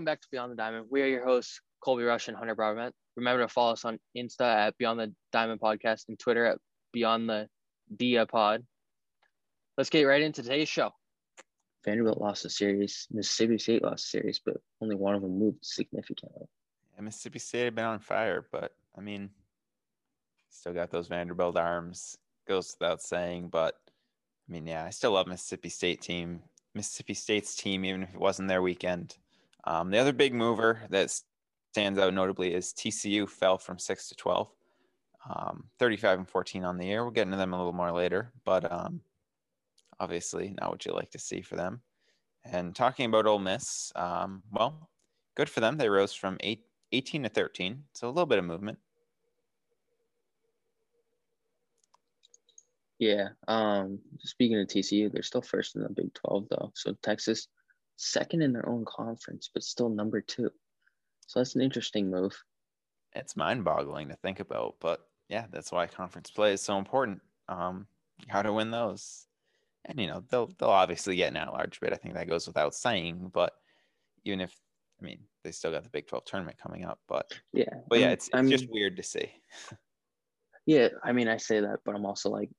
Hey ho, welcome back to Beyond the Diamond. We are your hosts, Colby Rush and Hunter Broadbent. Remember to follow us on Insta at Beyond the Diamond Podcast and Twitter at Beyond the Dia Pod. Let's get right into today's show. Vanderbilt lost a series. Mississippi State lost a series, but only one of them moved significantly. Yeah, Mississippi State had been on fire, but I mean, still got those Vanderbilt arms. Goes without saying, but I mean, yeah, I still love Mississippi State team. Mississippi State's team, even if it wasn't their weekend. Um, the other big mover that stands out notably is TCU fell from six to twelve, um, 35 and 14 on the year. We'll get into them a little more later, but um, obviously not what you like to see for them. And talking about Ole Miss, um, well, good for them. They rose from eight, 18 to 13, so a little bit of movement. Yeah. Um, speaking of TCU, they're still first in the Big 12, though. So Texas, second in their own conference, but still number two. So that's an interesting move. It's mind boggling to think about, but yeah, that's why conference play is so important. Um, how to win those. And, you know, they'll, they'll obviously get an at large bid. I think that goes without saying, but even if, I mean, they still got the Big 12 tournament coming up, but Yeah. but yeah, it's, it's I'm- just weird to see. Yeah, I mean, I say that, but I'm also like,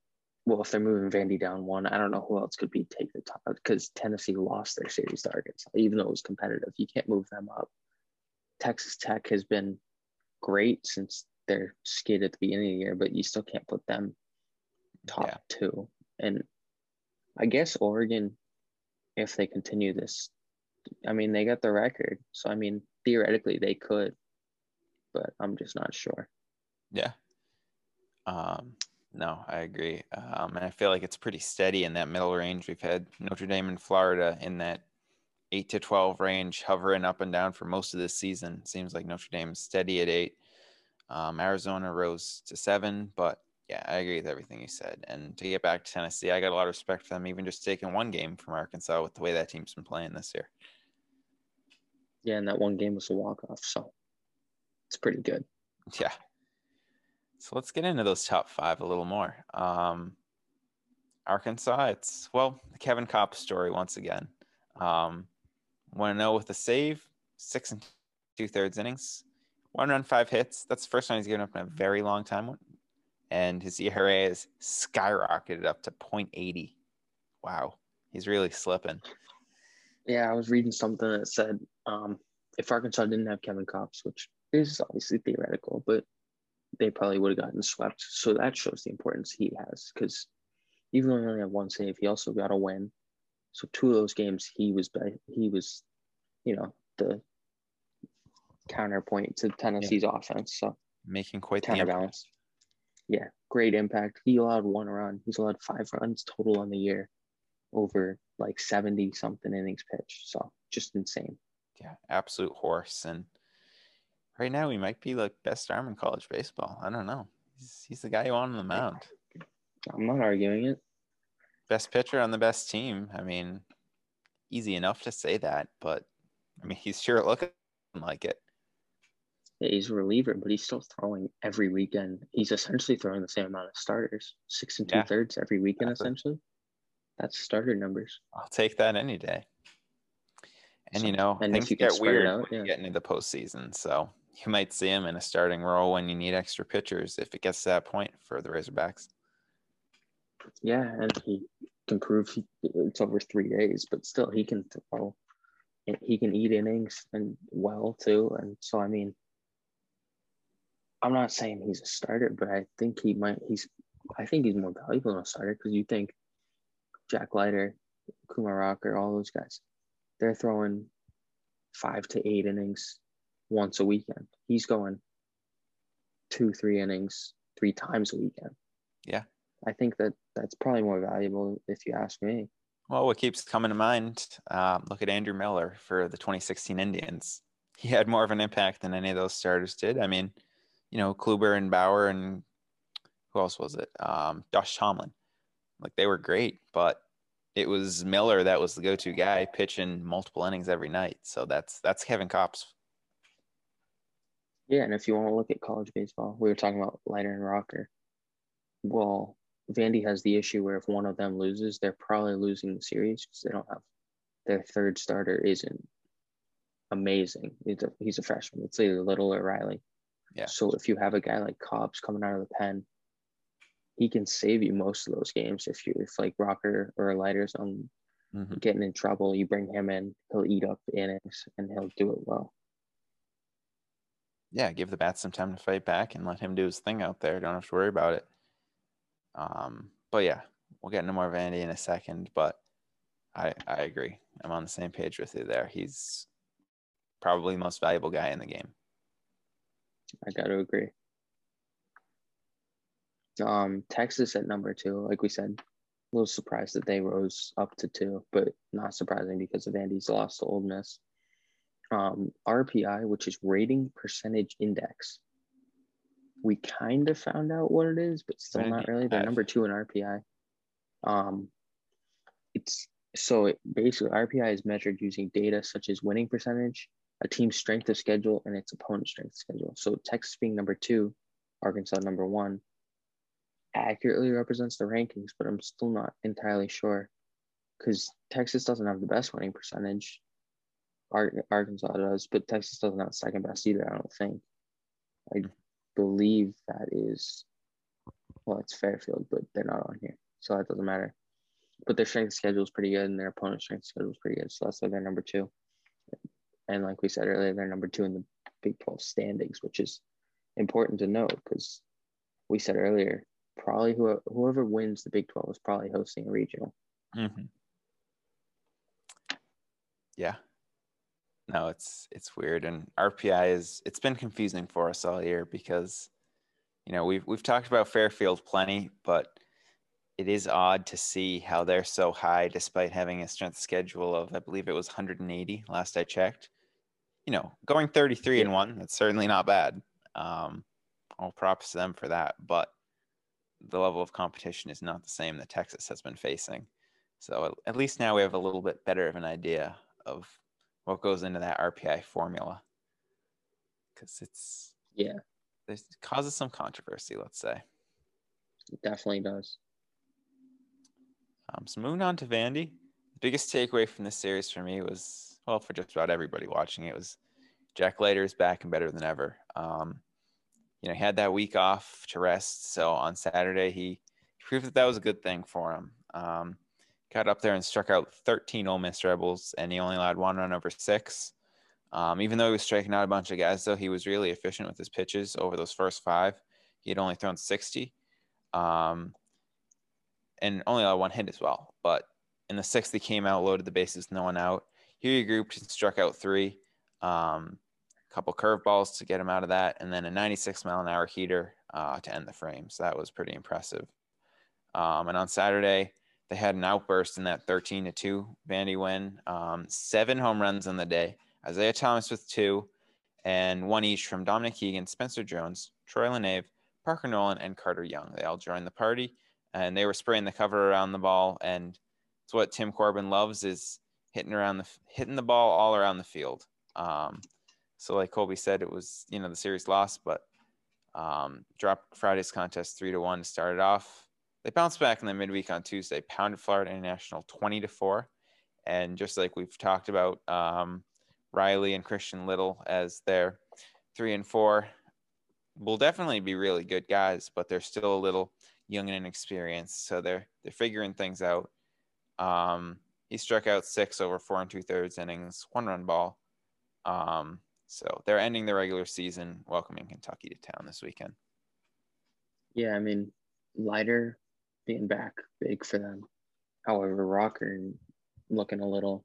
well, if they're moving Vandy down one, I don't know who else could be take the top because Tennessee lost their series to Arkansas, even though it was competitive. You can't move them up. Texas Tech has been great since their skid at the beginning of the year, but you still can't put them top Yeah. two. And I guess Oregon, if they continue this, I mean, they got the record. So, I mean, theoretically, they could, but I'm just not sure. Yeah. Um, no, I agree. Um, and I feel like it's pretty steady in that middle range. We've had Notre Dame and Florida in that eight to 12 range, hovering up and down for most of this season. Seems like Notre Dame's steady at eight. Um, Arizona rose to seven, but yeah, I agree with everything you said. And to get back to Tennessee, I got a lot of respect for them, even just taking one game from Arkansas with the way that team's been playing this year. Yeah, and that one game was a walk off, so it's pretty good. Yeah. So let's get into those top five a little more. Um, Arkansas, it's well the Kevin Kopps story once again. Um, Want to know with a save, six and two thirds innings, one run, five hits. That's the first time he's given up in a very long time. And his ERA has skyrocketed up to 0.80. Wow, he's really slipping. Yeah, I was reading something that said um, if Arkansas didn't have Kevin Kopps, which is obviously theoretical, but they probably would have gotten swept. So that shows the importance he has because even though he only had one save, he also got a win. So two of those games, he was he was, you know, the counterpoint to Tennessee's offense. So Making quite the counterbalance. Yeah, great impact. He allowed one run. He's allowed five runs total on the year, over like seventy something innings pitched. So just insane. yeah, absolute horse. And right now, he might be like best arm in college baseball. I don't know. He's, he's the guy you want on the mound. I'm not arguing it. Best pitcher on the best team. I mean, easy enough to say that, but I mean, he's sure looking like it. Yeah, he's a reliever, but he's still throwing every weekend. He's essentially throwing the same amount of starters, six and two Yeah. thirds every weekend, Exactly. essentially. That's starter numbers. I'll take that any day. And you know, and things you get weird out, yeah. get into the postseason. So you might see him in a starting role when you need extra pitchers if it gets to that point for the Razorbacks. Yeah, and he can prove it's over three days, but still he can throw. He can eat innings and well too. And so I mean, I'm not saying he's a starter, but I think he might. He's. I think he's more valuable than a starter because you think Jack Leiter, Kumar Rocker, all those guys, they're throwing five to eight innings once a weekend. He's going two, three innings three times a weekend. Yeah. I think that that's probably more valuable if you ask me. Well, what keeps coming to mind, um, look at Andrew Miller for the 2016 Indians. He had more of an impact than any of those starters did. I mean, you know, Kluber and Bauer and who else was it? Um, Josh Tomlin. Like they were great, but it was Miller that was the go-to guy pitching multiple innings every night. So that's that's Kevin Kopps. Yeah, and if you want to look at college baseball, we were talking about Leiter and Rocker. Well, Vandy has the issue where if one of them loses, they're probably losing the series because they don't have their third starter isn't amazing. He's a, he's a freshman. It's either Little or Riley. Yeah. So if you have a guy like Kopps coming out of the pen, he can save you most of those games. If you if like Rocker or Leiter's on Mhm. getting in trouble, you bring him in, he'll eat up innings and he'll do it well. Yeah, give the bats some time to fight back and let him do his thing out there. Don't have to worry about it. Um, but yeah, we'll get into more Vandy in a second. But I I agree. I'm on the same page with you there. He's probably the most valuable guy in the game. I got to agree. Um, Texas at number two, like we said, a little surprised that they rose up to two, but not surprising because of Vandy's loss to Ole Miss. Um, RPI, which is rating percentage index. We kind of found out what it is, but still not really. They're number two in RPI. Um, it's so it basically RPI is measured using data such as winning percentage, a team's strength of schedule, and its opponent strength of schedule. So Texas being number two, Arkansas number one, accurately represents the rankings, but I'm still not entirely sure because Texas doesn't have the best winning percentage. Ar- Arkansas does, but Texas doesn't have second best either. I don't think. I believe that is, well, it's Fairfield, but they're not on here, so that doesn't matter. But their strength schedule is pretty good, and their opponent's strength schedule is pretty good, so that's why they're number two. And like we said earlier, they're number two in the Big 12 standings, which is important to note because we said earlier, probably whoever, whoever wins the Big 12 is probably hosting a regional. Mm-hmm. Yeah. No, it's it's weird, and RPI is it's been confusing for us all year because, you know, we've we've talked about Fairfield plenty, but it is odd to see how they're so high despite having a strength schedule of I believe it was 180 last I checked. You know, going 33 and one, that's certainly not bad. Um, all props to them for that, but the level of competition is not the same that Texas has been facing. So at least now we have a little bit better of an idea of what goes into that RPI formula. Because it's Yeah, it causes some controversy, let's say. it definitely does. Um, so moving on to Vandy, the biggest takeaway from this series for me was, well, for just about everybody watching it, was Jack Leiter is back and better than ever. Um, you know, he had that week off to rest, so on Saturday he proved that that was a good thing for him. Um, got up there and struck out 13 Ole Miss Rebels, and he only allowed one run over six. Um, even though he was striking out a bunch of guys, though, he was really efficient with his pitches over those first five. He had only thrown 60. Um, and only allowed one hit as well. But in the sixth, he came out, loaded the bases, no one out. Here he regrouped and struck out three. Um, a couple curveballs to get him out of that, and then a 96 mile an hour heater uh, to end the frame. So that was pretty impressive. Um, and on Saturday, they had an outburst in that 13 to 2 Vandy win. Um, seven home runs in the day. Isaiah Thomas with two, and one each from Dominic Keegan, Spencer Jones, Troy LaNeve, Parker Nolan, and Carter Young. They all joined the party and they were spraying the cover around the ball. And it's what Tim Corbin loves is hitting around the hitting the ball all around the field. Um, so like Colby said, it was you know the series lost, but um, dropped Friday's contest three to one to start it off. They bounced back in the midweek on Tuesday, pounded Florida International twenty to four, and just like we've talked about, um, Riley and Christian Little as their three and four will definitely be really good guys, but they're still a little young and inexperienced, so they're they're figuring things out. Um, he struck out six over four and two thirds innings, one run ball. Um, so they're ending the regular season, welcoming Kentucky to town this weekend. Yeah, I mean, Leiter being back, big for them. However, Rocker looking a little,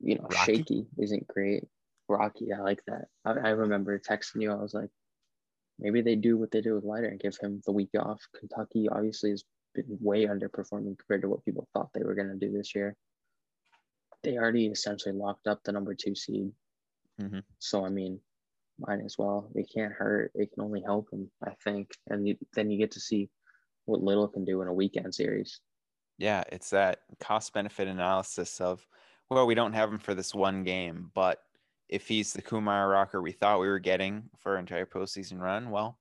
you know, Rocky? shaky isn't great. Rocky, I like that. I, I remember texting you. I was like, maybe they do what they do with Leiter and give him the week off. Kentucky obviously has been way underperforming compared to what people thought they were going to do this year. They already essentially locked up the number two seed. Mhm. So, I mean, mine as well. It can't hurt. It can only help them, I think. And you, then you get to see what Little can do in a weekend series. Yeah, it's that cost benefit analysis of, well, we don't have him for this one game, but if he's the Kumar rocker we thought we were getting for our entire postseason run, well,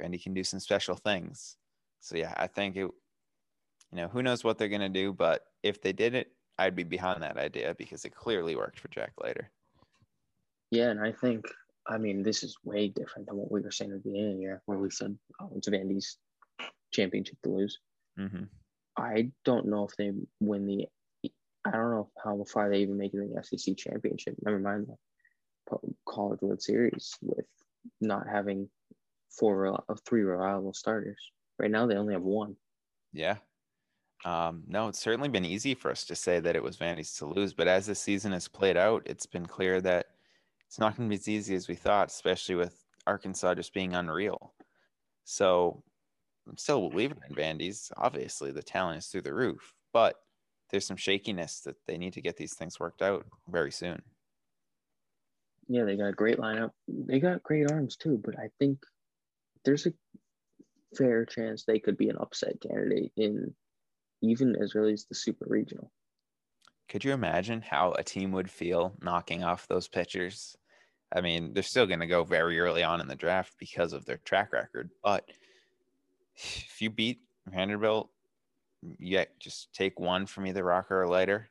Vandy can do some special things. So yeah, I think it, you know, who knows what they're gonna do, but if they did it, I'd be behind that idea because it clearly worked for Jack Leiter. Yeah, and I think I mean this is way different than what we were saying at the beginning of the year, where we said oh, it's Vandy's championship to lose. Mm-hmm. I don't know if they win the. I don't know how far they even make it in the SEC championship. Never mind the College World Series with not having four, rel- uh, three reliable starters. Right now, they only have one. Yeah. Um, no, it's certainly been easy for us to say that it was Vandy's to lose, but as the season has played out, it's been clear that it's not going to be as easy as we thought, especially with Arkansas just being unreal. So I'm still believing in Vandy's. Obviously, the talent is through the roof, but there's some shakiness that they need to get these things worked out very soon. Yeah, they got a great lineup. They got great arms too, but I think there's a fair chance they could be an upset candidate in even as early as the super regional. Could you imagine how a team would feel knocking off those pitchers? I mean, they're still going to go very early on in the draft because of their track record, but if you beat Vanderbilt, yeah, just take one from either Rocker or Leiter.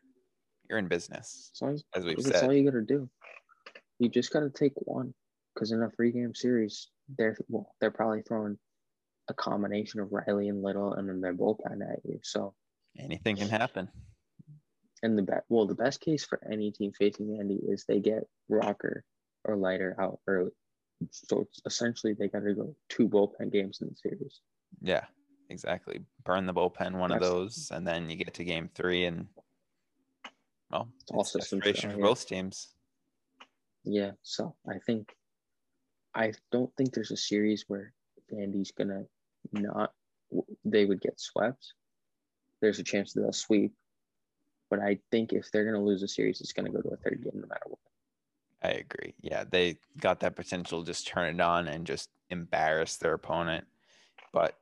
you're in business. As as, as we've said, that's all you gotta do. You just got to take one because in a three game series, they're well, they're probably throwing a combination of Riley and Little, and then they're bullpen at you. So, anything can happen. and the best well, the best case for any team facing Vandy is they get Rocker or Leiter out early. So it's essentially they got to go two bullpen games in the series. Yeah, exactly. Burn the bullpen, one of those, and then you get to game three, and well, It's all systems for yeah. both teams. Yeah, so I think I don't think there's a series where Vandy's gonna not they would get swept. There's a chance that they'll sweep, but I think if they're gonna lose a series, it's gonna go to a third game no matter what. I agree. Yeah, they got that potential to just turn it on and just embarrass their opponent, but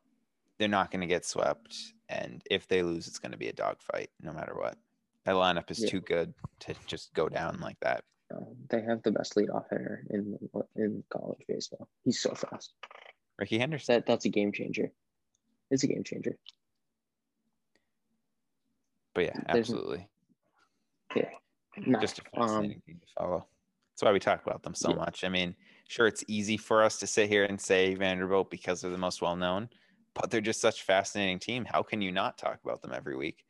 they're not going to get swept. And if they lose, it's going to be a dogfight no matter what. That lineup is Yeah. too good to just go down like that. Um, they have the best leadoff hitter in in college baseball. He's so fast. Rickey Henderson. That that's a game changer. It's a game changer. But yeah, there's- absolutely. Yeah. Nah, Just a um, fascinating team to follow. That's why we talk about them so Yeah. much. I mean, sure, it's easy for us to sit here and say Vanderbilt because they're the most well known, but they're just such a fascinating team. How can you not talk about them every week?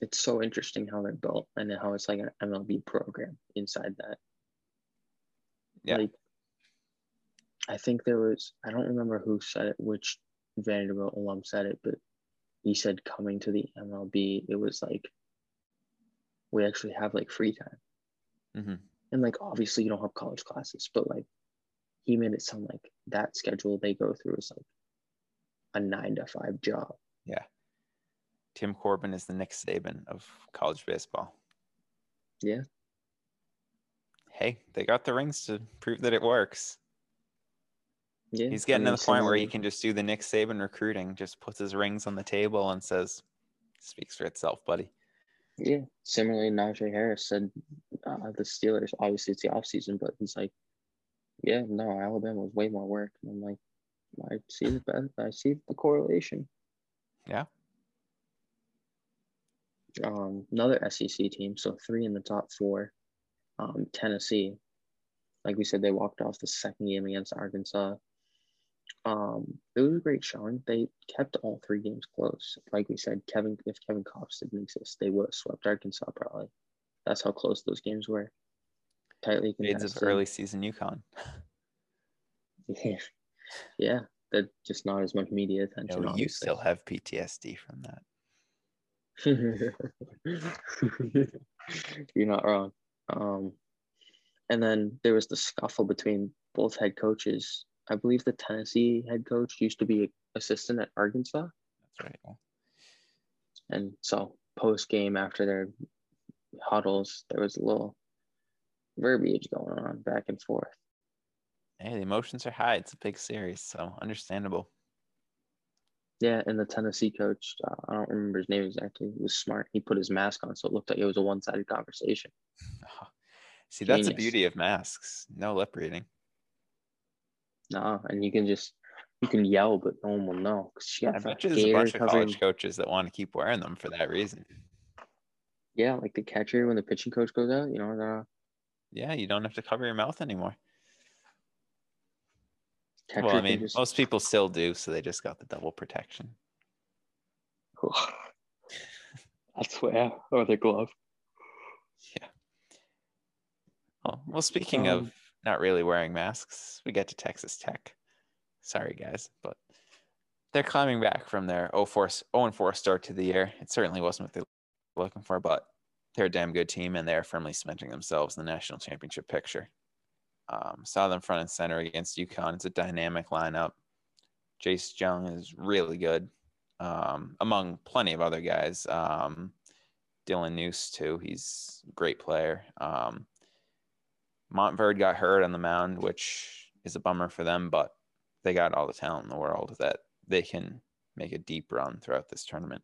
it's so interesting how they're built and how it's like an MLB program inside that. Yeah. Like, I think there was I don't remember who said it, which Vanderbilt alum said it, but he said coming to the MLB, it was like we actually have like free time. hmm And like obviously you don't have college classes, but like he made it sound like that schedule they go through is like a nine to five job. Yeah. Tim Corbin is the Nick Saban of college baseball. Yeah. Hey, they got the rings to prove that it works. Yeah. He's I getting mean, to the point where he can just do the Nick Saban recruiting, just puts his rings on the table and says, speaks for itself, buddy. Yeah. Similarly, Najee Harris said uh, the Steelers, obviously it's the offseason, but he's like, yeah, no, Alabama was way more work. And I'm like, I see the best, I see the correlation. Yeah. Um, another SEC team, so three in the top four. Um, Tennessee, like we said, they walked off the second game against Arkansas. Um, it was a great showing. They kept all three games close. Like we said, Kevin, if Kevin Kopps didn't exist, they would have swept Arkansas probably. That's how close those games were. Tightly Shades of early season UConn. Yeah, yeah. That just not as much media attention. know, you still have PTSD from that. You're not wrong. Um, and then there was the scuffle between both head coaches. I believe the Tennessee head coach used to be assistant at Arkansas, That's right. and so post game after their huddles, there was a little verbiage going on back and forth. Hey, the emotions are high. It's a big series, so understandable. Yeah, and the Tennessee coach, uh, I don't remember his name exactly. He was smart. He put his mask on, so it looked like it was a one-sided conversation. See, that's the beauty of masks. No lip reading. Nah, and you can just you can yell, but no one will know she got I bet there's a bunch of college coaches that want to keep wearing them for that reason. Yeah, like the catcher when the pitching coach goes out, you know, Yeah, you don't have to cover your mouth anymore. well, I mean, just most people still do, so they just got the double protection. That's what yeah, or the glove. Yeah. Well, well, speaking Um, of not really wearing masks, we get to Texas Tech. Sorry, guys, but they're climbing back from their 0-4, 0-4 start to the year. It certainly wasn't what they were looking for, but they're a damn good team, and they're firmly cementing themselves in the national championship picture. Um, saw them front and center against UConn. It's a dynamic lineup. Jace Jung is really good, um, among plenty of other guys. Um, Dylan Neuse too. He's a great player. Um, Montverde got hurt on the mound, which is a bummer for them, but they got all the talent in the world that they can make a deep run throughout this tournament.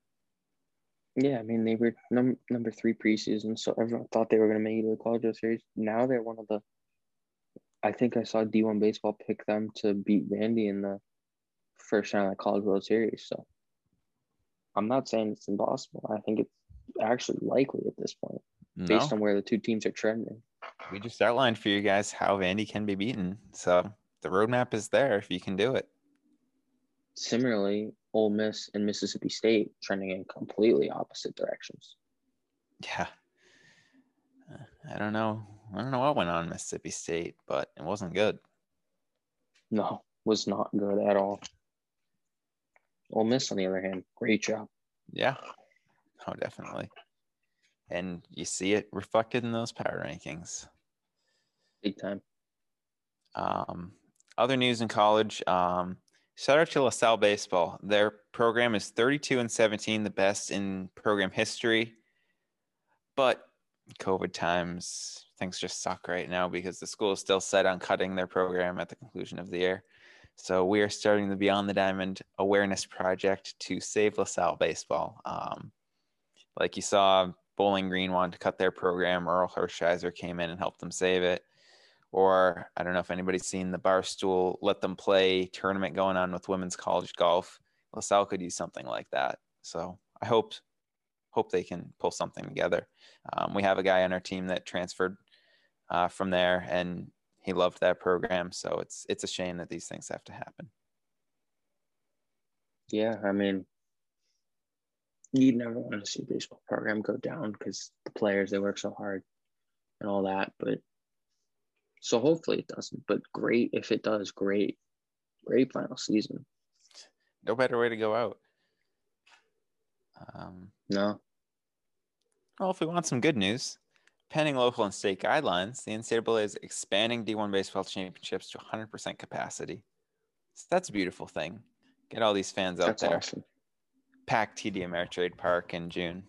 Yeah, I mean they were num- number three preseason, so everyone thought they were going to make it to the College World Series. Now they're one of the. I think I saw D1 Baseball pick them to beat Vandy in the first round of the College World Series. So I'm not saying it's impossible. I think it's actually likely at this point, No, based on where the two teams are trending. we just outlined for you guys how Vandy can be beaten. So the roadmap is there if you can do it. Similarly, Ole Miss and Mississippi State trending in completely opposite directions. Yeah. Uh, I don't know. I don't know what went on Mississippi State, but it wasn't good. No, was not good at all. Ole Miss, on the other hand, great job. Yeah. Oh, definitely. And you see it reflected in those power rankings. Big time. Um, other news in college. Um, shout out to LaSalle Baseball. Their program is 32 and 17, the best in program history. But COVID times, things just suck right now because the school is still set on cutting their program at the conclusion of the year. So we are starting the Beyond the Diamond awareness project to save LaSalle baseball. Um, like you saw, Bowling Green wanted to cut their program. Orel Hershiser came in and helped them save it. Or I don't know if anybody's seen the Barstool Let Them Play tournament going on with women's college golf. LaSalle could use something like that. So I hope hope they can pull something together. Um, we have a guy on our team that transferred uh, from there, and he loved that program. So it's it's a shame that these things have to happen. Yeah, I mean, you never want to see a baseball program go down because the players they work so hard and all that. But so hopefully it doesn't. But great if it does. Great, great final season. No better way to go out. Um, No, Well, if we want some good news, pending local and state guidelines, the NCAA is expanding D1 baseball championships to 100% capacity. So that's a beautiful thing. Get all these fans out that's there. awesome. Pack TD Ameritrade Park in June.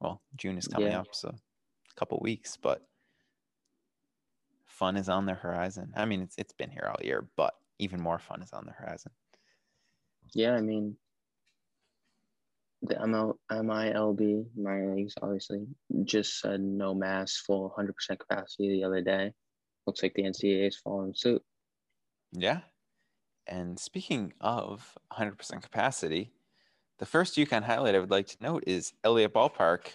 Well, June is coming Yeah. up, so a couple weeks, but fun is on the horizon. I mean, it's it's been here all year, but even more fun is on the horizon. Yeah, I mean, the ML, MILB, minor leagues, obviously, just said no mass, full 100% capacity the other day. Looks like the NCAA is following suit. Yeah. And speaking of 100% capacity, the first UConn highlight I would like to note is Elliott Ballpark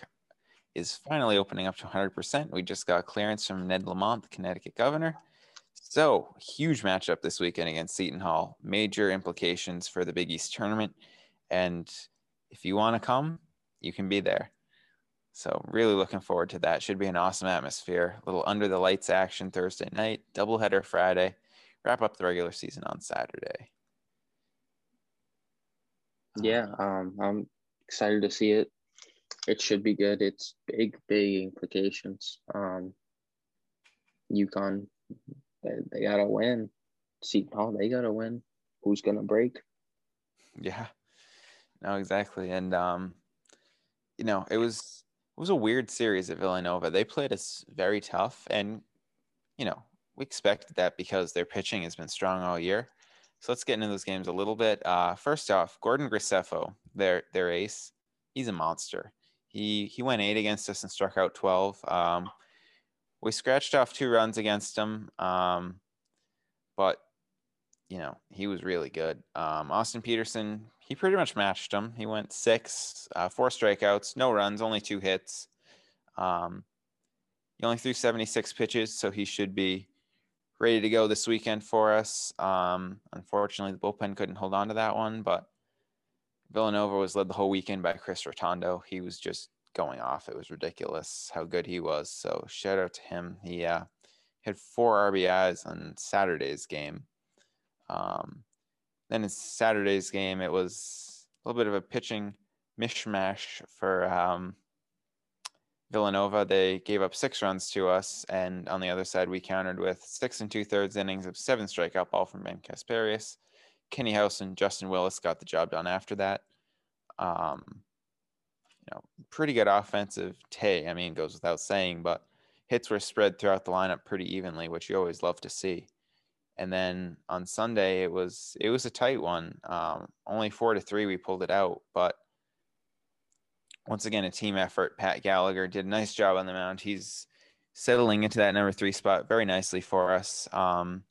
is finally opening up to 100%. We just got clearance from Ned Lamont, the Connecticut governor. So, huge matchup this weekend against Seton Hall. Major implications for the Big East tournament. And if you want to come, you can be there. So, really looking forward to that. Should be an awesome atmosphere. A little under the lights action Thursday night, doubleheader Friday wrap up the regular season on Saturday. Yeah, um, I'm excited to see it. It should be good. It's big, big implications. Um, UConn, they, they gotta win. Seton Hall, they gotta win. Who's gonna break? Yeah, no, exactly. And um, you know, it was it was a weird series at Villanova. They played us very tough, and you know, we expected that because their pitching has been strong all year. So let's get into those games a little bit. Uh, first off, Gordon Graceffo, their their ace, he's a monster. He he went eight against us and struck out twelve. Um, we scratched off two runs against him, um, but you know he was really good. Um, Austin Peterson, he pretty much matched him. He went six, uh, four strikeouts, no runs, only two hits. Um, he only threw 76 pitches, so he should be ready to go this weekend for us. Um, unfortunately, the bullpen couldn't hold on to that one, but Villanova was led the whole weekend by Chris Rotondo. He was just going off. It was ridiculous how good he was. So shout out to him. He uh, had four RBIs on Saturday's game. Um, then in Saturday's game, it was a little bit of a pitching mishmash for um, Villanova. They gave up six runs to us, and on the other side, we countered with six and two thirds innings of seven strikeout ball from Ben Kasparius. Kenny House and Justin Willis got the job done after that. Um, you know, pretty good offensive tay. I mean, goes without saying, but hits were spread throughout the lineup pretty evenly, which you always love to see. And then on Sunday, it was it was a tight one. Um, only four to three, we pulled it out, but once again, a team effort. Pat Gallagher did a nice job on the mound. He's settling into that number three spot very nicely for us. Um,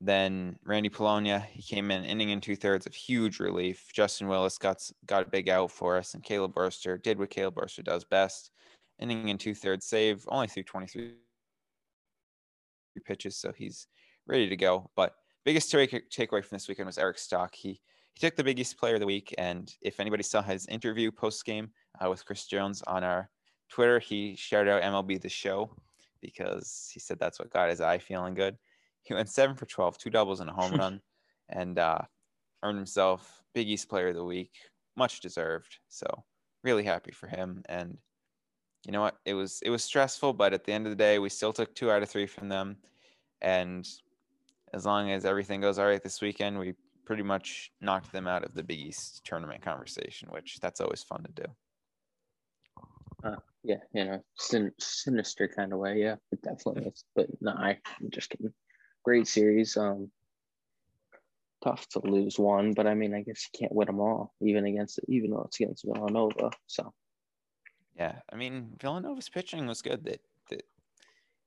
then Randy Polonia, he came in inning and two thirds of huge relief. Justin Willis got got a big out for us, and Caleb Wurster did what Caleb Wurster does best, inning and two thirds save, only threw 23 pitches, so he's ready to go. But biggest takeaway from this weekend was Eric Stock. He he took the biggest Player of the Week, and if anybody saw his interview post game uh, with Chris Jones on our Twitter, he shouted out MLB the Show because he said that's what got his eye feeling good. He went seven for 12, two doubles and a home run, and uh, earned himself Big East Player of the Week, much deserved. So really happy for him. And you know what? It was it was stressful, but at the end of the day, we still took two out of three from them. And as long as everything goes all right this weekend, we pretty much knocked them out of the Big East tournament conversation, which that's always fun to do. Uh, yeah, you know, sin- sinister kind of way. Yeah, it definitely is. But no, I, I'm just kidding. Great series. Um, tough to lose one, but I mean, I guess you can't win them all, even against even though it's against Villanova. So. Yeah, I mean, Villanova's pitching was good. That that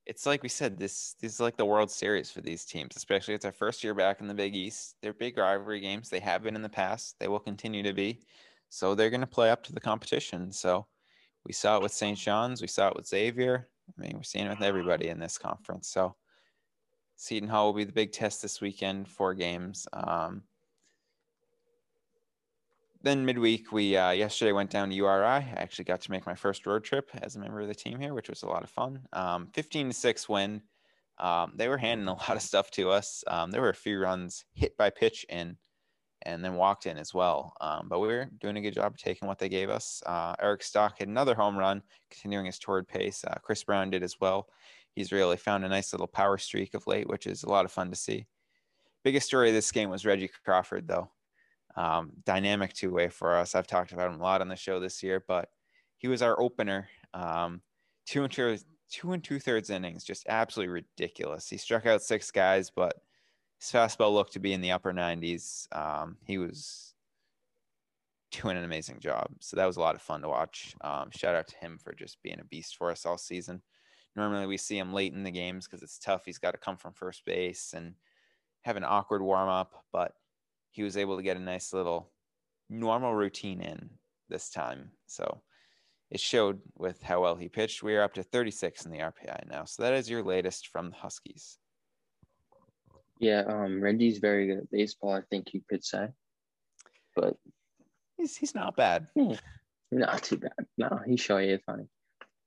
it's like we said, this, this is like the World Series for these teams, especially it's our first year back in the Big East. They're big rivalry games. They have been in the past. They will continue to be. So they're going to play up to the competition. So we saw it with St. John's. We saw it with Xavier. I mean, we're seeing it with everybody in this conference. So Seton Hall will be the big test this weekend, four games. Um, then midweek, we uh, yesterday went down to URI. I actually got to make my first road trip as a member of the team here, which was a lot of fun. Um, 15 to six win. Um, they were handing a lot of stuff to us. Um, there were a few runs hit by pitch in, and then walked in as well. Um, but we were doing a good job of taking what they gave us. Uh, Eric Stock had another home run, continuing his toward pace. Uh, Chris Brown did as well. He's really found a nice little power streak of late, which is a lot of fun to see. Biggest story of this game was Reggie Crawford, though um, dynamic two way for us. I've talked about him a lot on the show this year, but he was our opener. Um, two and two, two and two thirds innings, just absolutely ridiculous. He struck out six guys, but his fastball looked to be in the upper 90s. Um, he was doing an amazing job. So that was a lot of fun to watch. Um, shout out to him for just being a beast for us all season. Normally we see him late in the games because it's tough. He's got to come from first base and have an awkward warm up, but he was able to get a nice little normal routine in this time. So it showed with how well he pitched. We are up to 36 in the RPI now. So that is your latest from the Huskies. Yeah, um, Reggie's very good at baseball, I think you could say. But he's he's not bad. Hmm, not too bad. No, he's Shohei funny.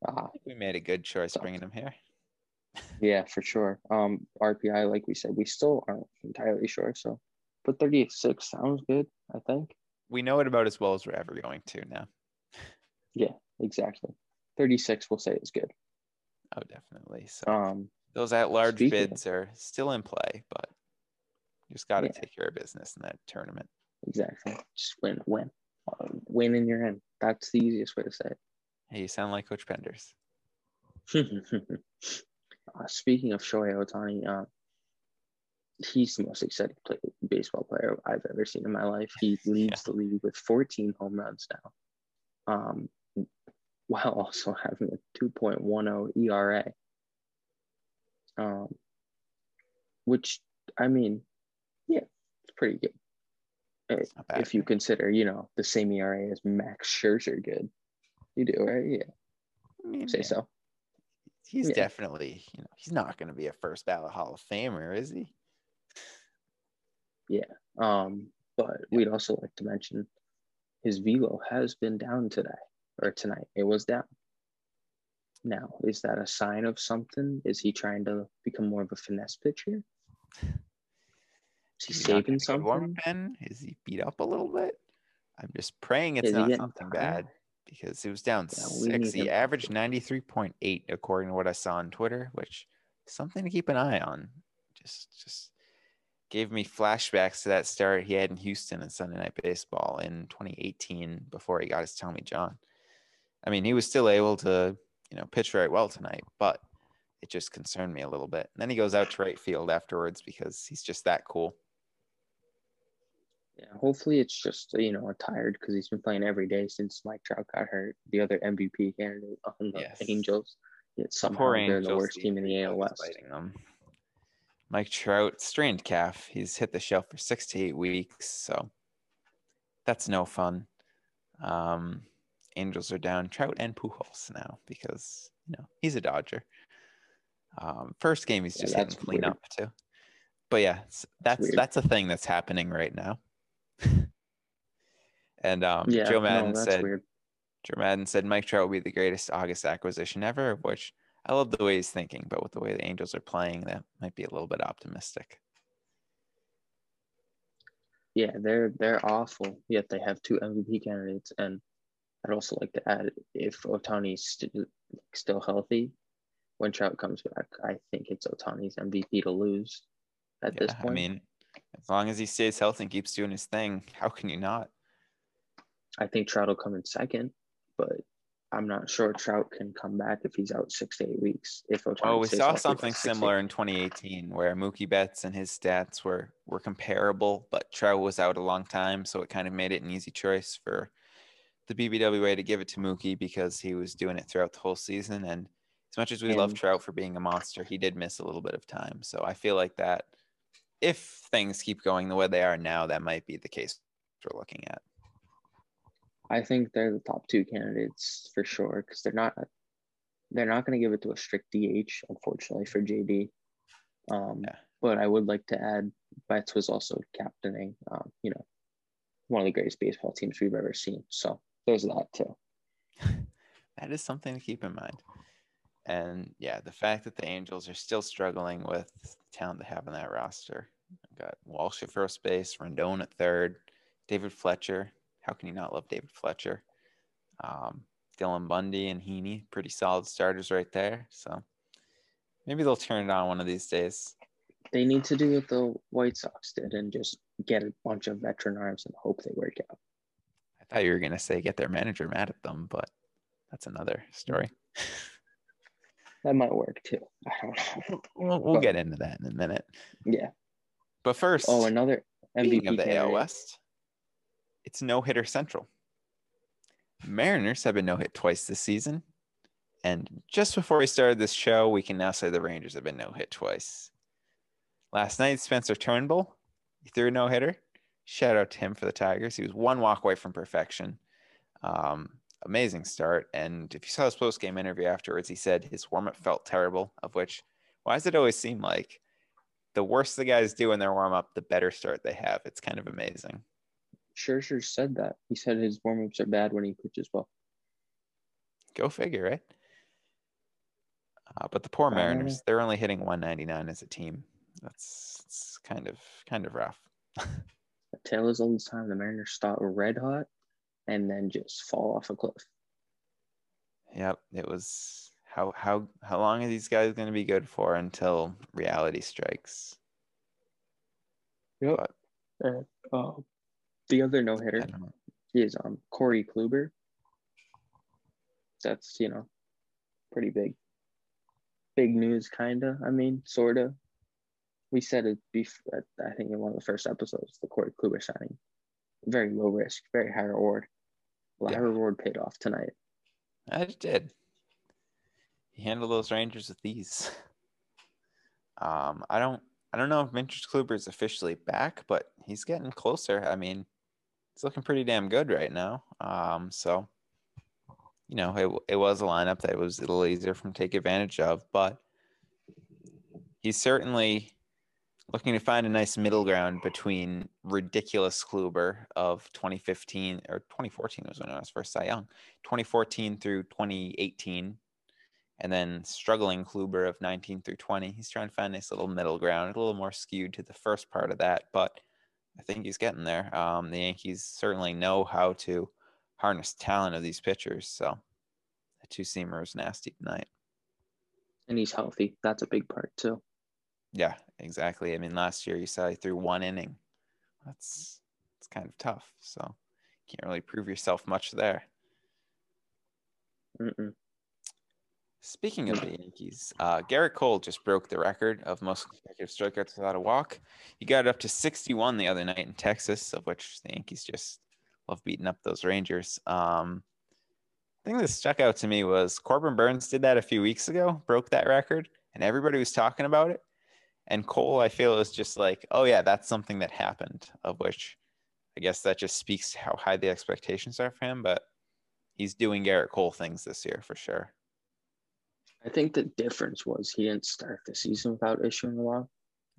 Uh, we made a good choice bringing him here. yeah, for sure. Um, RPI, like we said, we still aren't entirely sure. So but 36 sounds good, I think. We know it about as well as we're ever going to now. Yeah, exactly. 36 we'll say is good. Oh, definitely. So um those at large bids are still in play, but you just got to yeah. take care of business in that tournament. Exactly. Just win, win. Uh, win in your end. That's the easiest way to say it. Hey, you sound like Coach Penders. uh, speaking of Shohei Ohtani, uh, he's the most exciting play, baseball player I've ever seen in my life. He leads yeah. the league with 14 home runs now, um, while also having a 2.10 ERA. Um, which I mean, yeah, it's pretty good. It's if you consider, you know, the same ERA as Max Scherzer good, you do right, yeah. I mean, say yeah, so. He's Yeah. definitely, you know, he's not going to be a first ballot Hall of Famer, is he? Yeah. Um, but we'd also like to mention his velo has been down today or tonight. It was down. Now, is that a sign of something? Is he trying to become more of a finesse pitcher? Is he Is he not saving something? Is he beat up a little bit? I'm just praying it's Is not something tired? bad because it was down Yeah, six. He averaged 93.8 according to what I saw on Twitter, which something to keep an eye on. Just just gave me flashbacks to that start he had in Houston in Sunday Night Baseball in 2018 before he got his Tommy John. I mean, he was still able to, you know, pitch right well tonight, but it just concerned me a little bit. And then he goes out to right field afterwards because he's just that cool. Yeah, hopefully it's just you know tired because he's been playing every day since Mike Trout got hurt. The other MVP candidate on the Yes. Angels. Yet somehow poor they're the worst team in the AL West. them. Mike Trout strained calf. He's hit the shelf for six to eight weeks, so that's no fun. Um, Angels are down Trout and Pujols now because you know he's a Dodger. Um, first game he's just that's hitting clean up too. But yeah, s- that's that's a thing that's happening right now. And um, Yeah, Joe Maddon that's said weird. Joe Maddon said Mike Trout will be the greatest August acquisition ever, which I love the way he's thinking, but with the way the Angels are playing, that might be a little bit optimistic. Yeah, they're they're awful. Yet they have two MVP candidates, and I'd also like to add if Ohtani's st- still healthy, when Trout comes back, I think it's Ohtani's MVP to lose. At this point. I mean, as long as he stays healthy and keeps doing his thing, how can you not? I think Trout will come in second, but I'm not sure Trout can come back if he's out six to eight weeks. If Well, we saw something six to eight- similar in 2018 where Mookie Betts and his stats were were comparable, but Trout was out a long time, so it kind of made it an easy choice for the BBWA to give it to Mookie because he was doing it throughout the whole season. And as much as we love Trout for being a monster, he did miss a little bit of time. So I feel like that if things keep going the way they are now, that might be the case we're looking at. I think they're the top two candidates for sure because they're not they're not going to give it to a strict DH, unfortunately for JD. Um, Yeah. But I would like to add, Betts was also captaining, um, you know, one of the greatest baseball teams we've ever seen. So there's that too. that is something to keep in mind. And yeah, the fact that the Angels are still struggling with the talent they have on that roster. I've got Walsh at first base, Rendon at third, David Fletcher. How can you not love David Fletcher? Um, Dylan Bundy and Heaney, pretty solid starters right there. So maybe they'll turn it on one of these days. They need to do what the White Sox did and just get a bunch of veteran arms and hope they work out. I thought you were gonna say get their manager mad at them, but that's another story. That might work too. I don't know. We'll, we'll But- get into that in a minute. Yeah. But first, Oh, another MVP of the AL. West, it's no hitter central. Mariners have been no hit twice this season. And just before we started this show, we can now say the Rangers have been no hit twice. Last night, Spencer Turnbull, he threw a no hitter. Shout out to him for the Tigers. He was one walk away from perfection. Um, amazing start. And if you saw his post game interview afterwards, he said his warm up felt terrible, of which, why does it always seem like the worse the guys do in their warm up, the better start they have? It's kind of amazing. Scherzer said that. He said his warm ups are bad when he pitches well. Go figure, right? Uh, but the poor I don't. Mariners, they're only hitting 199 as a team. That's it's kind of kind of rough. The is all this time the Mariners start red hot and then just fall off a cliff. Yep, it was how how how long are these guys going to be good for until reality strikes? Yep. But And, uh, the other no hitter is um Corey Kluber. That's you know pretty big, big news, kinda. I mean, sorta. We said it before. I think in one of the first episodes, the Corey Kluber signing, very low risk, very high reward. Well, Yeah. high reward paid off tonight. I did. He handled those Rangers with ease. Um, I don't I don't know if Vintage Kluber is officially back, but he's getting closer. I mean, he's looking pretty damn good right now. Um, so you know, it, it was a lineup that was a little easier for him to take advantage of, but he's certainly looking to find a nice middle ground between ridiculous Kluber of 2015 or 2014 was when I was first Cy Young, 2014 through 2018, and then struggling Kluber of 19 through 20. He's trying to find nice little middle ground, a little more skewed to the first part of that, but I think he's getting there. Um, the Yankees certainly know how to harness talent of these pitchers. So the two seamer is nasty tonight. And he's healthy. That's a big part too. Yeah, exactly. I mean, last year you saw he threw one inning. That's it's kind of tough. So you can't really prove yourself much there. Mm-mm. Speaking of the Yankees, uh, Gerrit Cole just broke the record of most consecutive strikeouts without a walk. He got it up to 61 the other night in Texas, of which the Yankees just love beating up those Rangers. Um, thing that stuck out to me was Corbin Burnes did that a few weeks ago, broke that record, and everybody was talking about it. And Cole, I feel, is just like, oh yeah, that's something that happened, of which I guess that just speaks to how high the expectations are for him. But he's doing Gerrit Cole things this year for sure. I think the difference was he didn't start the season without issuing a walk.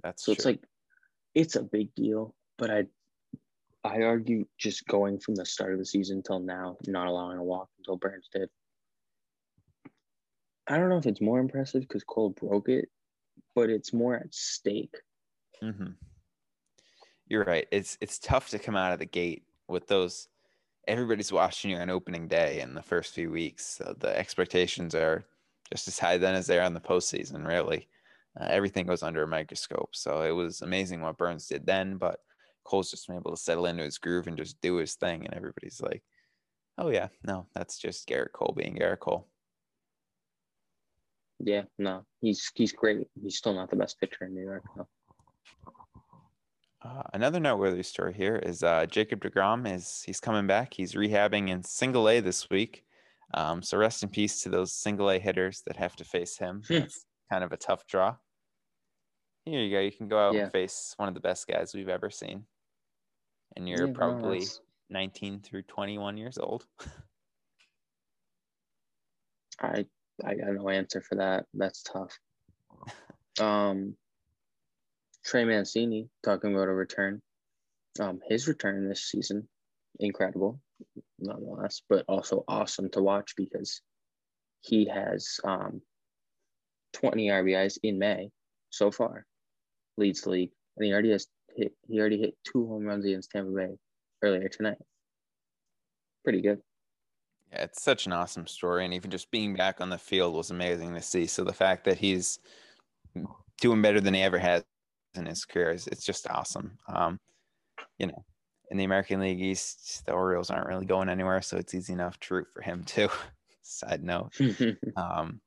That's So true. it's like it's a big deal, but I I argue just going from the start of the season till now, not allowing a walk until Burnes did. I don't know if it's more impressive because Cole broke it, but it's more at stake. Mm-hmm. You're right. It's it's tough to come out of the gate with those. Everybody's watching you on opening day in the first few weeks. So the expectations are just as high then as they are in the postseason. Really, uh, everything goes under a microscope. So it was amazing what Burnes did then, but Cole's just been able to settle into his groove and just do his thing, and everybody's like, "Oh yeah, no, that's just Gerrit Cole being Gerrit Cole." Yeah, no, he's he's great. He's still not the best pitcher in New York. No. Uh, another noteworthy story here is uh, Jacob deGrom is he's coming back. He's rehabbing in Single A this week. Um, so rest in peace to those Single A hitters that have to face him. Hmm. That's kind of a tough draw. Here you go. You can go out Yeah. and face one of the best guys we've ever seen, and you're no, probably that's- 19 through 21 years old. I I got no answer for that. That's tough. Um, Trey Mancini talking about a return. Um, his return this season, incredible, nonetheless, but also awesome to watch because he has um 20 RBIs in May so far, leads the league, and he already has hit. He already hit two home runs against Tampa Bay earlier tonight. Pretty good. Yeah, it's such an awesome story, and even just being back on the field was amazing to see. So the fact that he's doing better than he ever has in his career is it's just awesome. Um, you know, in the American League East, the Orioles aren't really going anywhere, so it's easy enough to root for him too. Side note, um,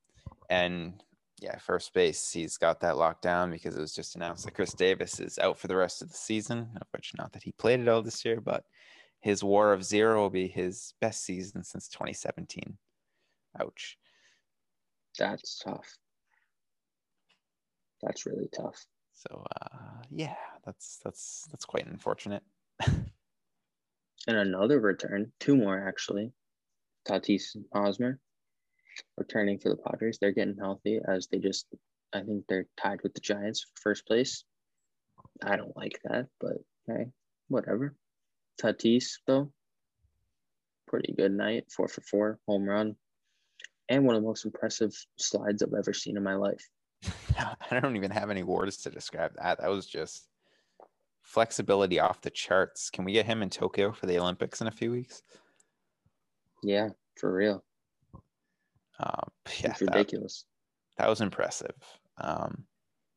and yeah, first base, he's got that locked down because it was just announced that Chris Davis is out for the rest of the season, of which not that he played it all this year, but his war of zero will be his best season since 2017. Ouch. That's tough. That's really tough. So uh, yeah, that's that's that's quite unfortunate. And another return, two more actually. Tatis and Hosmer returning for the Padres. They're getting healthy as they just, I think they're tied with the Giants for first place. I don't like that, but hey, whatever. Tatis, though, pretty good night. Four for four, home run. And one of the most impressive slides I've ever seen in my life. I don't even have any words to describe that. That was just flexibility off the charts. Can we get him in Tokyo for the Olympics in a few weeks? Yeah, for real. Um, yeah, it's ridiculous. that was impressive. Um,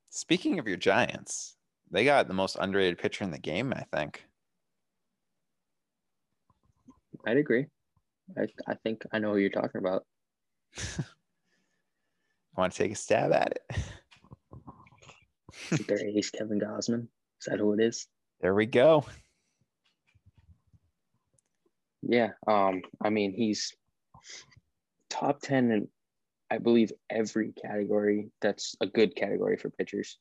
speaking of your Giants, they got the most underrated pitcher in the game, I think. I'd agree. I, I think I know who you're talking about. I Want to take a stab at it their ace, Kevin Gausman? Is that who it is? There we go. Yeah. Um, I mean, he's top 10 in, I believe, every category that's a good category for pitchers,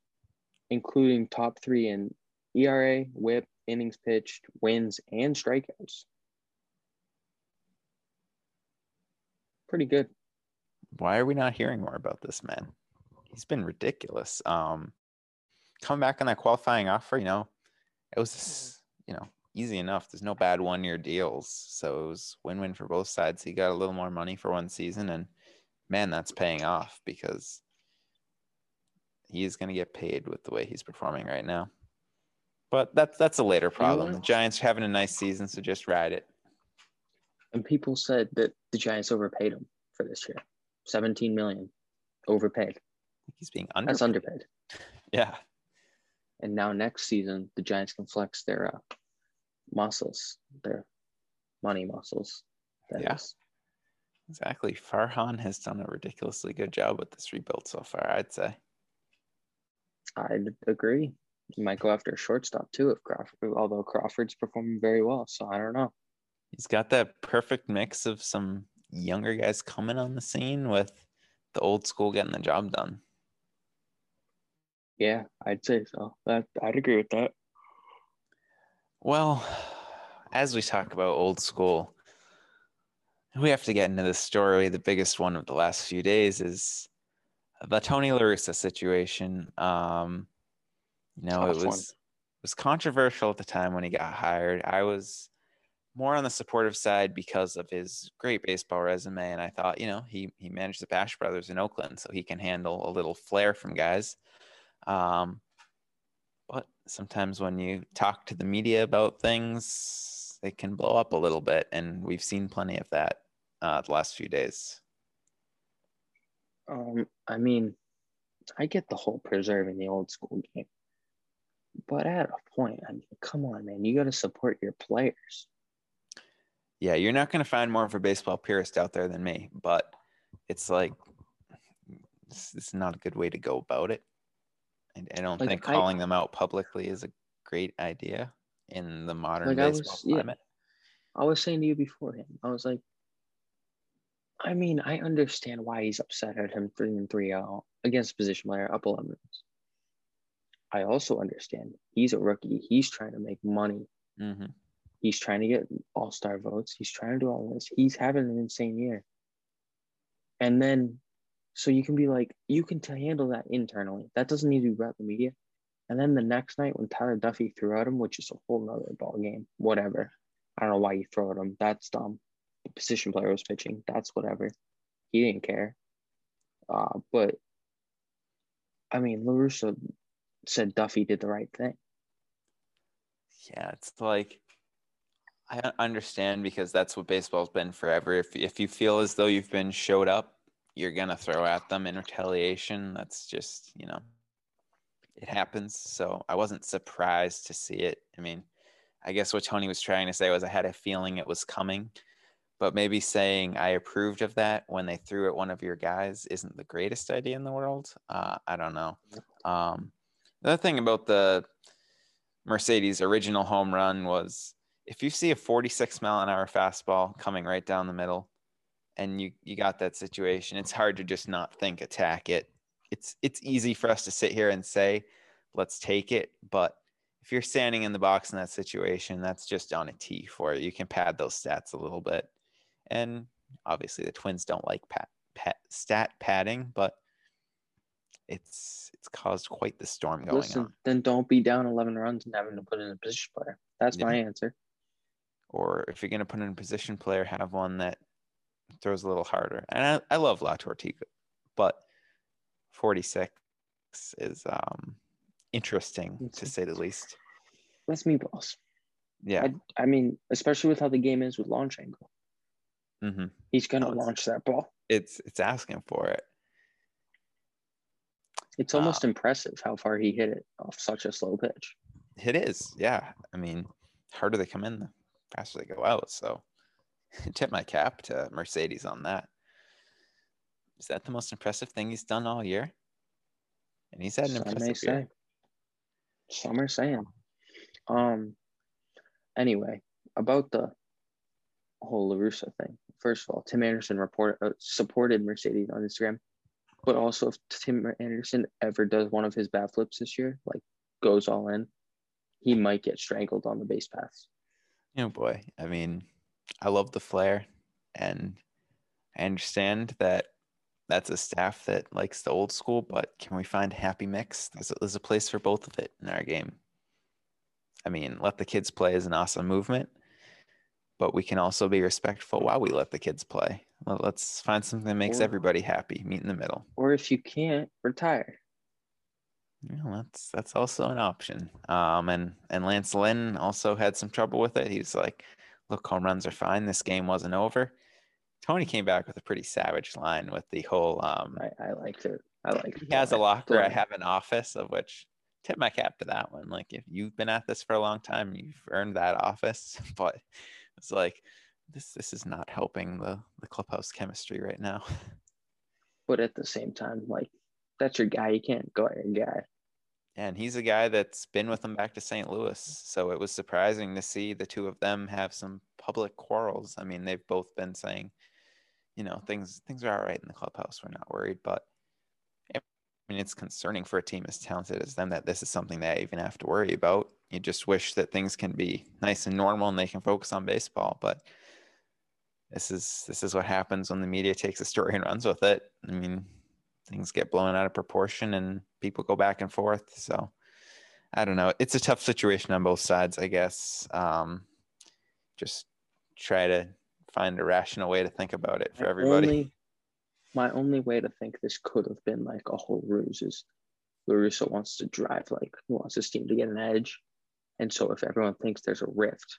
including top three in ERA, whip, innings pitched, wins, and strikeouts. Pretty good. Why are we not hearing more about this man? He's been ridiculous. Um, coming back on that qualifying offer, you know, it was you know easy enough. There's no bad one year deals, so it was win win for both sides. He got a little more money for one season, and man, that's paying off because he's going to get paid with the way he's performing right now. But that's that's a later problem. The Giants are having a nice season, so just ride it. And people said that the Giants overpaid him for this year. 17 million overpaid. He's being underpaid. That's underpaid. Yeah. And now next season, the Giants can flex their uh, muscles, their money muscles. That Yeah. Exactly. Farhan has done a ridiculously good job with this rebuild so far, I'd say. I'd agree. You might go after a shortstop too if Crawford, although Crawford's performing very well. So I don't know. He's got that perfect mix of some younger guys coming on the scene with the old school getting the job done. Yeah, I'd say so. That I'd agree with that. Well, as we talk about old school, we have to get into the story. The biggest one of the last few days is the Tony La Russa situation. Um, you know, it was one. it was controversial at the time when he got hired. I was more on the supportive side because of his great baseball resume, and I thought, you know, he he managed the Bash Brothers in Oakland, so he can handle a little flair from guys. Um, but sometimes when you talk to the media about things, they can blow up a little bit, and we've seen plenty of that uh, the last few days. Um, I mean, I get the whole preserving the old school game, but at a point, I mean, come on, man, you got to support your players. Yeah, you're not going to find more of a baseball purist out there than me, but it's like it's, is not a good way to go about it. I, I don't Like, think I- calling them out publicly is a great idea in the modern Like, I baseball was- yeah. climate. I was saying to you beforehand, I was like, I mean, I understand why he's upset at him three and three out against position player up 11 runs. I also understand he's a rookie. He's trying to make money. hmm He's trying to get all star votes. He's trying to do all this. He's having an insane year. And then, so you can be like, you can handle that internally. That doesn't need to be brought to the media. And then the next night when Tyler Duffey threw at him, which is a whole nother ball game, whatever. I don't know why you throw at him. That's dumb. The position player was pitching. That's whatever. He didn't care. Uh, but I mean, La Russa said Duffy did the right thing. Yeah, it's like I un- understand because that's what baseball's been forever. If if you feel as though you've been showed up, you're gonna throw at them in retaliation. That's just you know, it happens. So I wasn't surprised to see it. I mean, I guess what Tony was trying to say was I had a feeling it was coming, but maybe saying I approved of that when they threw at one of your guys isn't the greatest idea in the world. Uh, I don't know. Um, the other thing about the Mercedes original home run was if you see a 46 mile an hour fastball coming right down the middle and you you got that situation it's hard to just not think attack it. It's it's easy for us to sit here and say let's take it but if you're standing in the box in that situation that's just on a tee for it. You can pad those stats a little bit. And obviously the twins don't like pat, pat stat padding but it's it's caused quite the storm going Listen, on. then don't be down 11 runs and having to put in a position player. That's my answer. or if you're going to put in a position player, have one that throws a little harder. And I, I love La Tortuga, but 46 is um, interesting to say the least. That's me, boss. Yeah. I, I mean, especially with how the game is with launch angle. Mm-hmm. He's going to No, launch that ball. It's it's asking for it. It's uh, almost impressive how far he hit it off such a slow pitch. It is. Yeah. I mean, harder they come in, the faster they go out. So tip my cap to Mercedes on that. Is that the most impressive thing he's done all year? And he's had an Some impressive say. year. Some are saying. Um. Anyway, about the whole La Russa thing. First of all, Tim Anderson report uh, supported Mercedes on Instagram, but also if Tim Anderson ever does one of his bad flips this year, like goes all in, he might get strangled on the base paths. Oh boy. I mean, I love the flair and I understand that that's a staff that likes the old school, but can we find a happy mix? There's a, there's a place for both of it in our game. I mean, let the kids play is an awesome movement, but we can also be respectful while we let the kids play. Let's find something that makes Or- everybody happy. Meet in the middle. Or if you can't, retire. Yeah, that's that's also an option. Um, and and Lance Lynn also had some trouble with it. He's like, "Look, home runs are fine. This game wasn't over." Tony came back with a pretty savage line with the whole. Um, I, I liked it. I liked he it. has a locker. I have an office, of which tip my cap to that one. Like, if you've been at this for a long time, you've earned that office. But it's like this. This is not helping the the clubhouse chemistry right now. But at the same time, like that's your guy. You can't go at your guy. And he's a guy that's been with them back to St. Louis. Mm. So it was surprising to see the two of them have some public quarrels. I mean, they've both been saying, you know, things things are all right in the clubhouse. We're not worried, but I mean, it's concerning for a team as talented as them that this is something they even have to worry about. You just wish that things can be nice and normal and they can focus on baseball, but this is this is what happens when the media takes a story and runs with it. I mean, things get blown out of proportion and people go back and forth. So I don't know. It's a tough situation on both sides, I guess. Um, just try to find a rational way to think about it for My everybody. Only, my only way to think this could have been like a whole ruse is La Russa wants to drive, like he wants his team to get an edge. And so if everyone thinks there's a rift,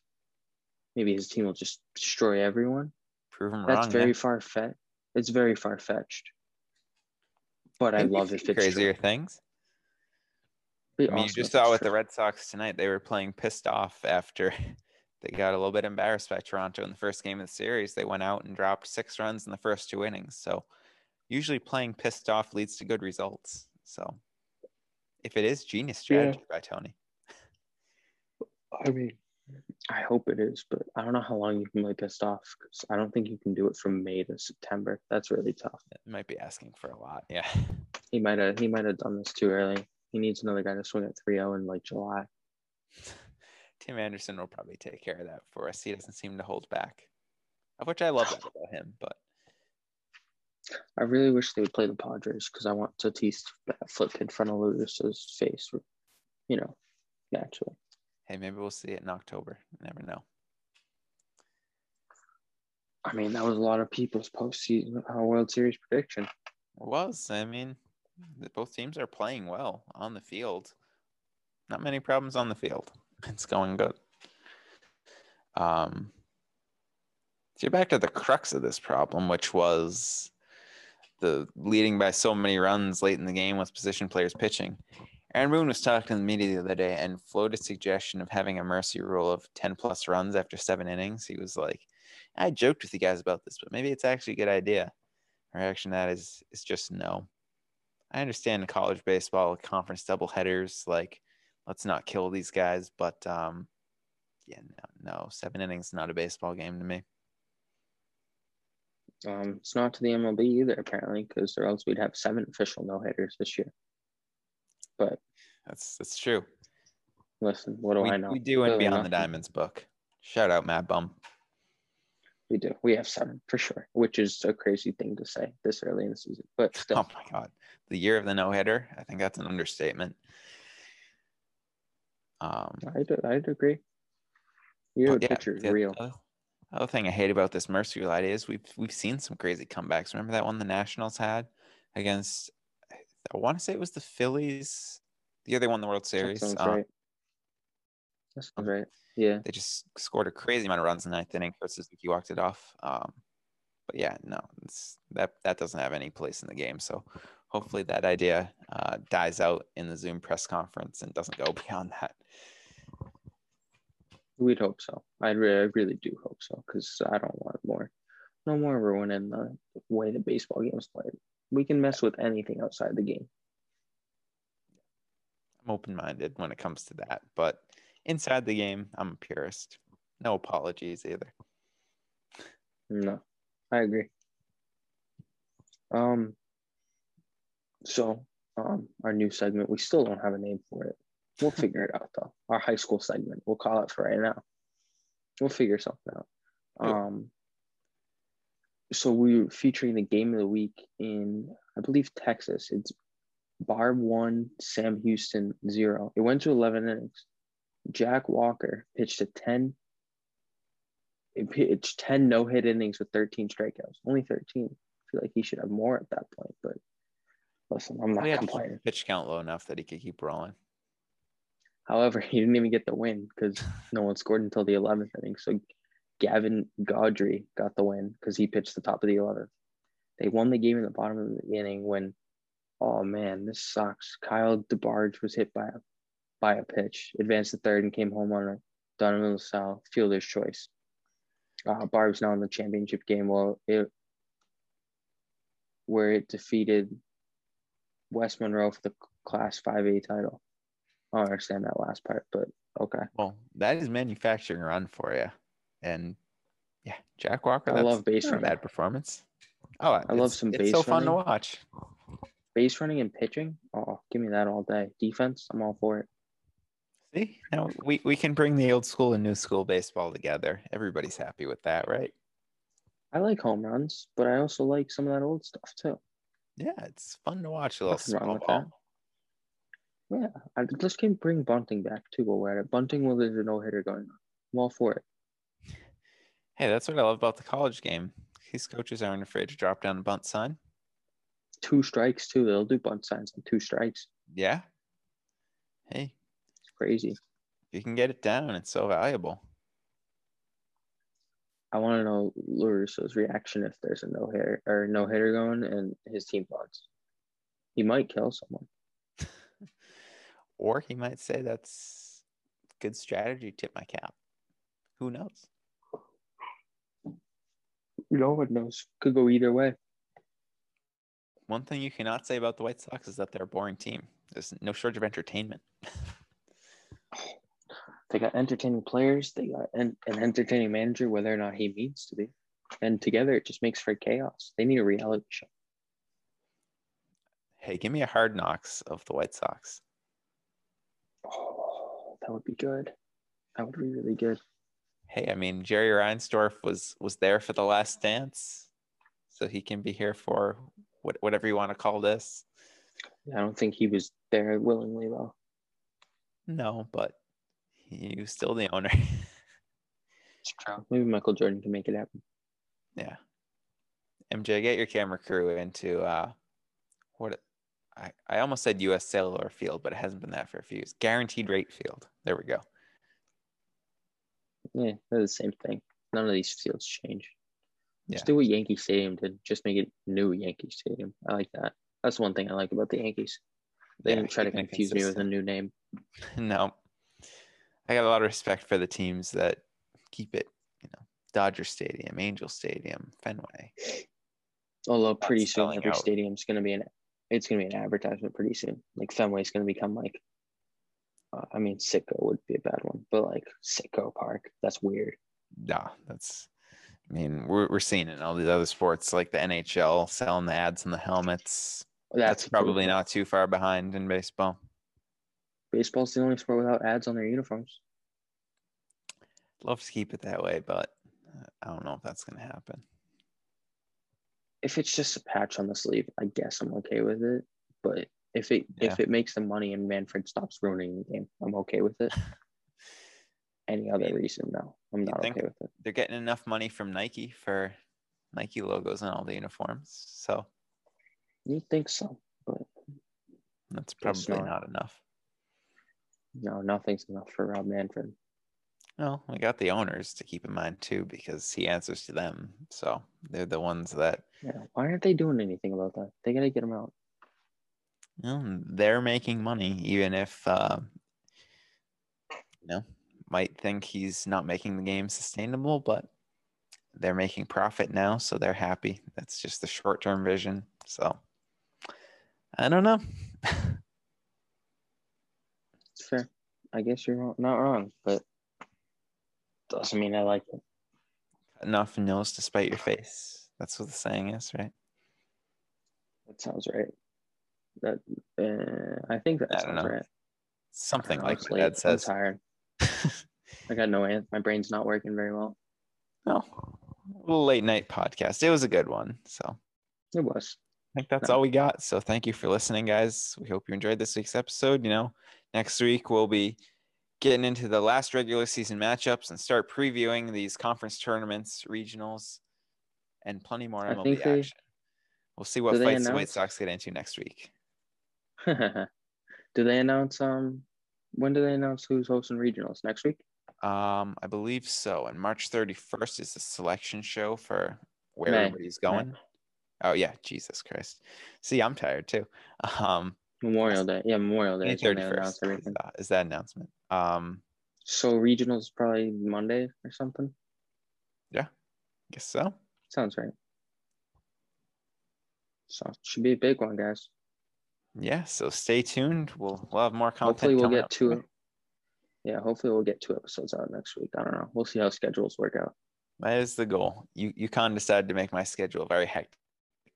maybe his team will just destroy everyone. Prove them That's wrong. very yeah. far fetched. It's very far fetched. But I love if it's crazier true. things. I mean, you just saw with the. Red Sox tonight, they were playing pissed off after they got a little bit embarrassed by Toronto in the first game of the series. They went out and dropped six runs in the first two innings. So usually playing pissed off leads to good results. So if it is genius Yeah. strategy by Tony, I mean, I hope it is, but I don't know how long you can play pissed off because I don't think you can do it from May to September. That's really tough. it might be asking for a lot. Yeah. He might have he might have done this too early. He needs another guy to swing at 3-0 in like July. Tim Anderson will probably take care of that for us. He doesn't seem to hold back, of which I love that about him. But I really wish they would play the Padres because I want Tatis to flip in front of Lewis's face, you know, naturally. Hey, maybe we'll see it in October. You never know. I mean, that was a lot of people's postseason uh, World Series prediction. It was. I mean, both teams are playing well on the field. Not many problems on the field. It's going good. Um, to get back to the crux of this problem, which was the leading by so many runs late in the game with position players pitching. Aaron Boone was talking to the media the other day and floated a suggestion of having a mercy rule of 10 plus runs after seven innings. He was like, I joked with you guys about this, but maybe it's actually a good idea. My reaction to that is is just no. I understand college baseball, conference doubleheaders, like let's not kill these guys, but um, yeah, no, no, seven innings not a baseball game to me. Um, it's not to the MLB either, apparently, because or else we'd have seven official no hitters this year. But That's that's true. listen, what do we, I know? we do in Beyond the. Diamonds book. Shout out Matt Bum. We do. We have seven for sure, which is a crazy thing to say this early in the season. But still, Oh my god, the year of the no hitter. I think that's an understatement. Um, I'd, I'd agree. Your yeah, pitcher is the real. Other thing I hate about this Mercy Light is we've we've seen some crazy comebacks. Remember that one the Nationals had against I want to say it was the Phillies. The year they won the World That Series. sounds um, right. That sounds right. Yeah. They just scored a crazy amount of runs in the ninth inning. Kurt Suzuki walked it off. Um, but yeah, no, it's, that that doesn't have any place in the game. So hopefully that idea uh, dies out in the Zoom press conference and doesn't go beyond that. We'd hope so. I really, I really do hope so because I don't want more. No more ruining the way the baseball game game's played. We can mess with anything outside the game. I'm open minded when it comes to that. But inside the game, I'm a purist. No apologies either. No, I agree. Um. So, um, our new segment, we still don't have a name for it. We'll figure it out though. Our high school segment, we'll call it for right now. We'll figure something out. Um. So we were featuring the game of the week in I believe Texas. It's Barbe one, Sam Houston zero. It went to eleven innings. Jack Walker pitched a ten. It pitched ten no hit innings with thirteen strikeouts. Only thirteen. I feel like he should have more at that point, but listen, I'm not We had to keep complaining. pitch count low enough that he could keep rolling. However, he didn't even get the win because no one scored until the 11th inning. So Gavin Gaudry got the win because he pitched the top of the 11th. They won the game in the bottom of the inning when, oh man, this sucks. Kyle DeBarge was hit by a by a pitch, advanced to third, and came home on a Donovan LaSalle fielder's choice. Uh, Barbe's now in the championship game. Well, it where it defeated West Monroe for the Class 5A title. I don't understand that last part, but okay. Well, that is manufacturing run for you. And yeah, Jack Walker. I love base running. bad performance. Oh, I love some It's base so fun to watch. Base running and pitching, oh, give me that all day. Defense, I'm all for it. See, now we, we can bring the old school and new school baseball together. Everybody's happy with that, right? I like home runs, but I also like some of that old stuff too. Yeah, it's fun to watch a little small ball. that. Yeah, I, let's get bring bunting back too while we're at it. Bunting there's a no hitter going on. I'm all for it. Hey, that's what I love about the college game. These coaches aren't afraid to drop down a bunt sign. Two strikes too. They'll do bunt signs on two strikes. Yeah. Hey, It's crazy. you can get it down, it's so valuable. I want to know La Russa's reaction if there's a no hitter or no hitter going and his team bunts. He might kill someone. Or he might say that's good strategy, tip my cap. Who knows? No one knows. Could go either way. One thing you cannot say about the White Sox is that they're a boring team. There's no shortage of entertainment. They got entertaining players. They got an, an entertaining manager, whether or not he means to be. And together, it just makes for chaos. They need a reality show. Hey, give me a hard knocks of the White Sox. Oh, that would be good. That would be really good. Hey, I mean Jerry Reinsdorf was was there for the last dance, so he can be here for what, whatever you want to call this. I don't think he was there willingly though. No, but he was still the owner. It's true. Maybe Michael Jordan can make it happen. yeah. MJ, get your camera crew into uh, what? I I almost said U.S. Cellular Field, but it hasn't been that for a few years. Guaranteed Rate Field. There we go. Yeah, they're the same thing. None of these fields change. Just do what Yankee Stadium did. Just make it new Yankee Stadium. I like that. That's one thing I like about the Yankees. They Yeah, didn't try to confuse me with a new name. No. I got a lot of respect for the teams that keep it, you know, Dodger Stadium, Angel Stadium, Fenway. Although pretty That's soon every out. stadium's gonna be an it's gonna be an advertisement pretty soon. Like Fenway's gonna become like uh, I mean Citgo would be a bad one, but like Citgo Park, that's weird. Nah, that's I mean, we're we're seeing it in all these other sports like the NHL selling the ads on the helmets. That's, That's probably not too far behind in baseball. Baseball's the only sport without ads on their uniforms. Love to keep it that way, but uh, I don't know if that's gonna happen. If it's just a patch on the sleeve, I guess I'm okay with it. But if it if it makes the money and Manfred stops ruining the game, I'm okay with it. Any other reason, no, I'm not okay with it. They're getting enough money from Nike for Nike logos on all the uniforms, so You think so, but that's probably not. not enough. no, nothing's enough for Rob Manfred. Well, we got the owners to keep in mind too, because he answers to them. So they're the ones that Yeah, why aren't they doing anything about that? They gotta get him out. They're making money, even if uh, you know might think he's not making the game sustainable, but they're making profit now, so they're happy. That's just the short-term vision. So I don't know. It's fair. I guess you're not wrong, but doesn't mean I like it. Enough nose to spite your face. That's what the saying is, right? That sounds right. That uh, I think that I sounds right. Something like late. dad I'm tired. I got no an- My brain's not working very well. no, little late night podcast. It was a good one. So It was. I think that's No. all we got. So thank you for listening, guys. We hope you enjoyed this week's episode. You know, next week we'll be getting into the last regular season matchups and start previewing these conference tournaments, regionals, and plenty more MLB they- action. We'll see what fights the White Sox get into next week. do they announce um when do they announce who's hosting regionals next week? Um, I believe so. And March 31st is the selection show for where May. everybody's going. Oh yeah, Jesus Christ. See, I'm tired too. Um, Memorial Day. Yeah, Memorial Day. May they 31st is, is that announcement. Um, So regionals probably Monday or something. Yeah, guess so. Sounds right. So should be a big one, guys. Yeah, so stay tuned. We'll we'll have more content. Hopefully we'll get two. Yeah, hopefully we'll get two episodes out next week. I don't know. We'll see how schedules work out. That is the goal. You you kind of decided to make my schedule very hectic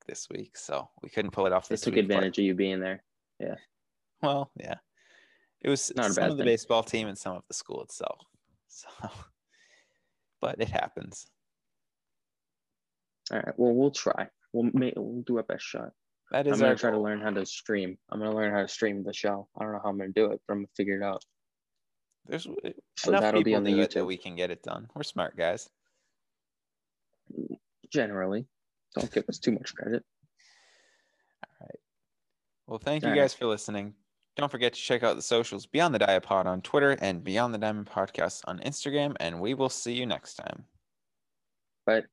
this week, so we couldn't pull it off They this took week. advantage of you being there. Yeah. Well, yeah, it was Not some of the thing. baseball team and some of the school itself. So, but it happens. All right. Well, we'll try. We'll make, we'll do our best shot. That I'm gonna our try to learn how to stream. I'm gonna learn how to stream the show. I don't know how I'm gonna do it, but I'm gonna figure it out. There's So enough that'll people be on the do it that YouTube. we can get it done. We're smart guys. Generally, don't give us too much credit. All right. Well, thank you All right. guys for listening. Don't forget to check out the socials Beyond the Diapod on Twitter and Beyond the Diamond Podcast on Instagram, and we will see you next time. But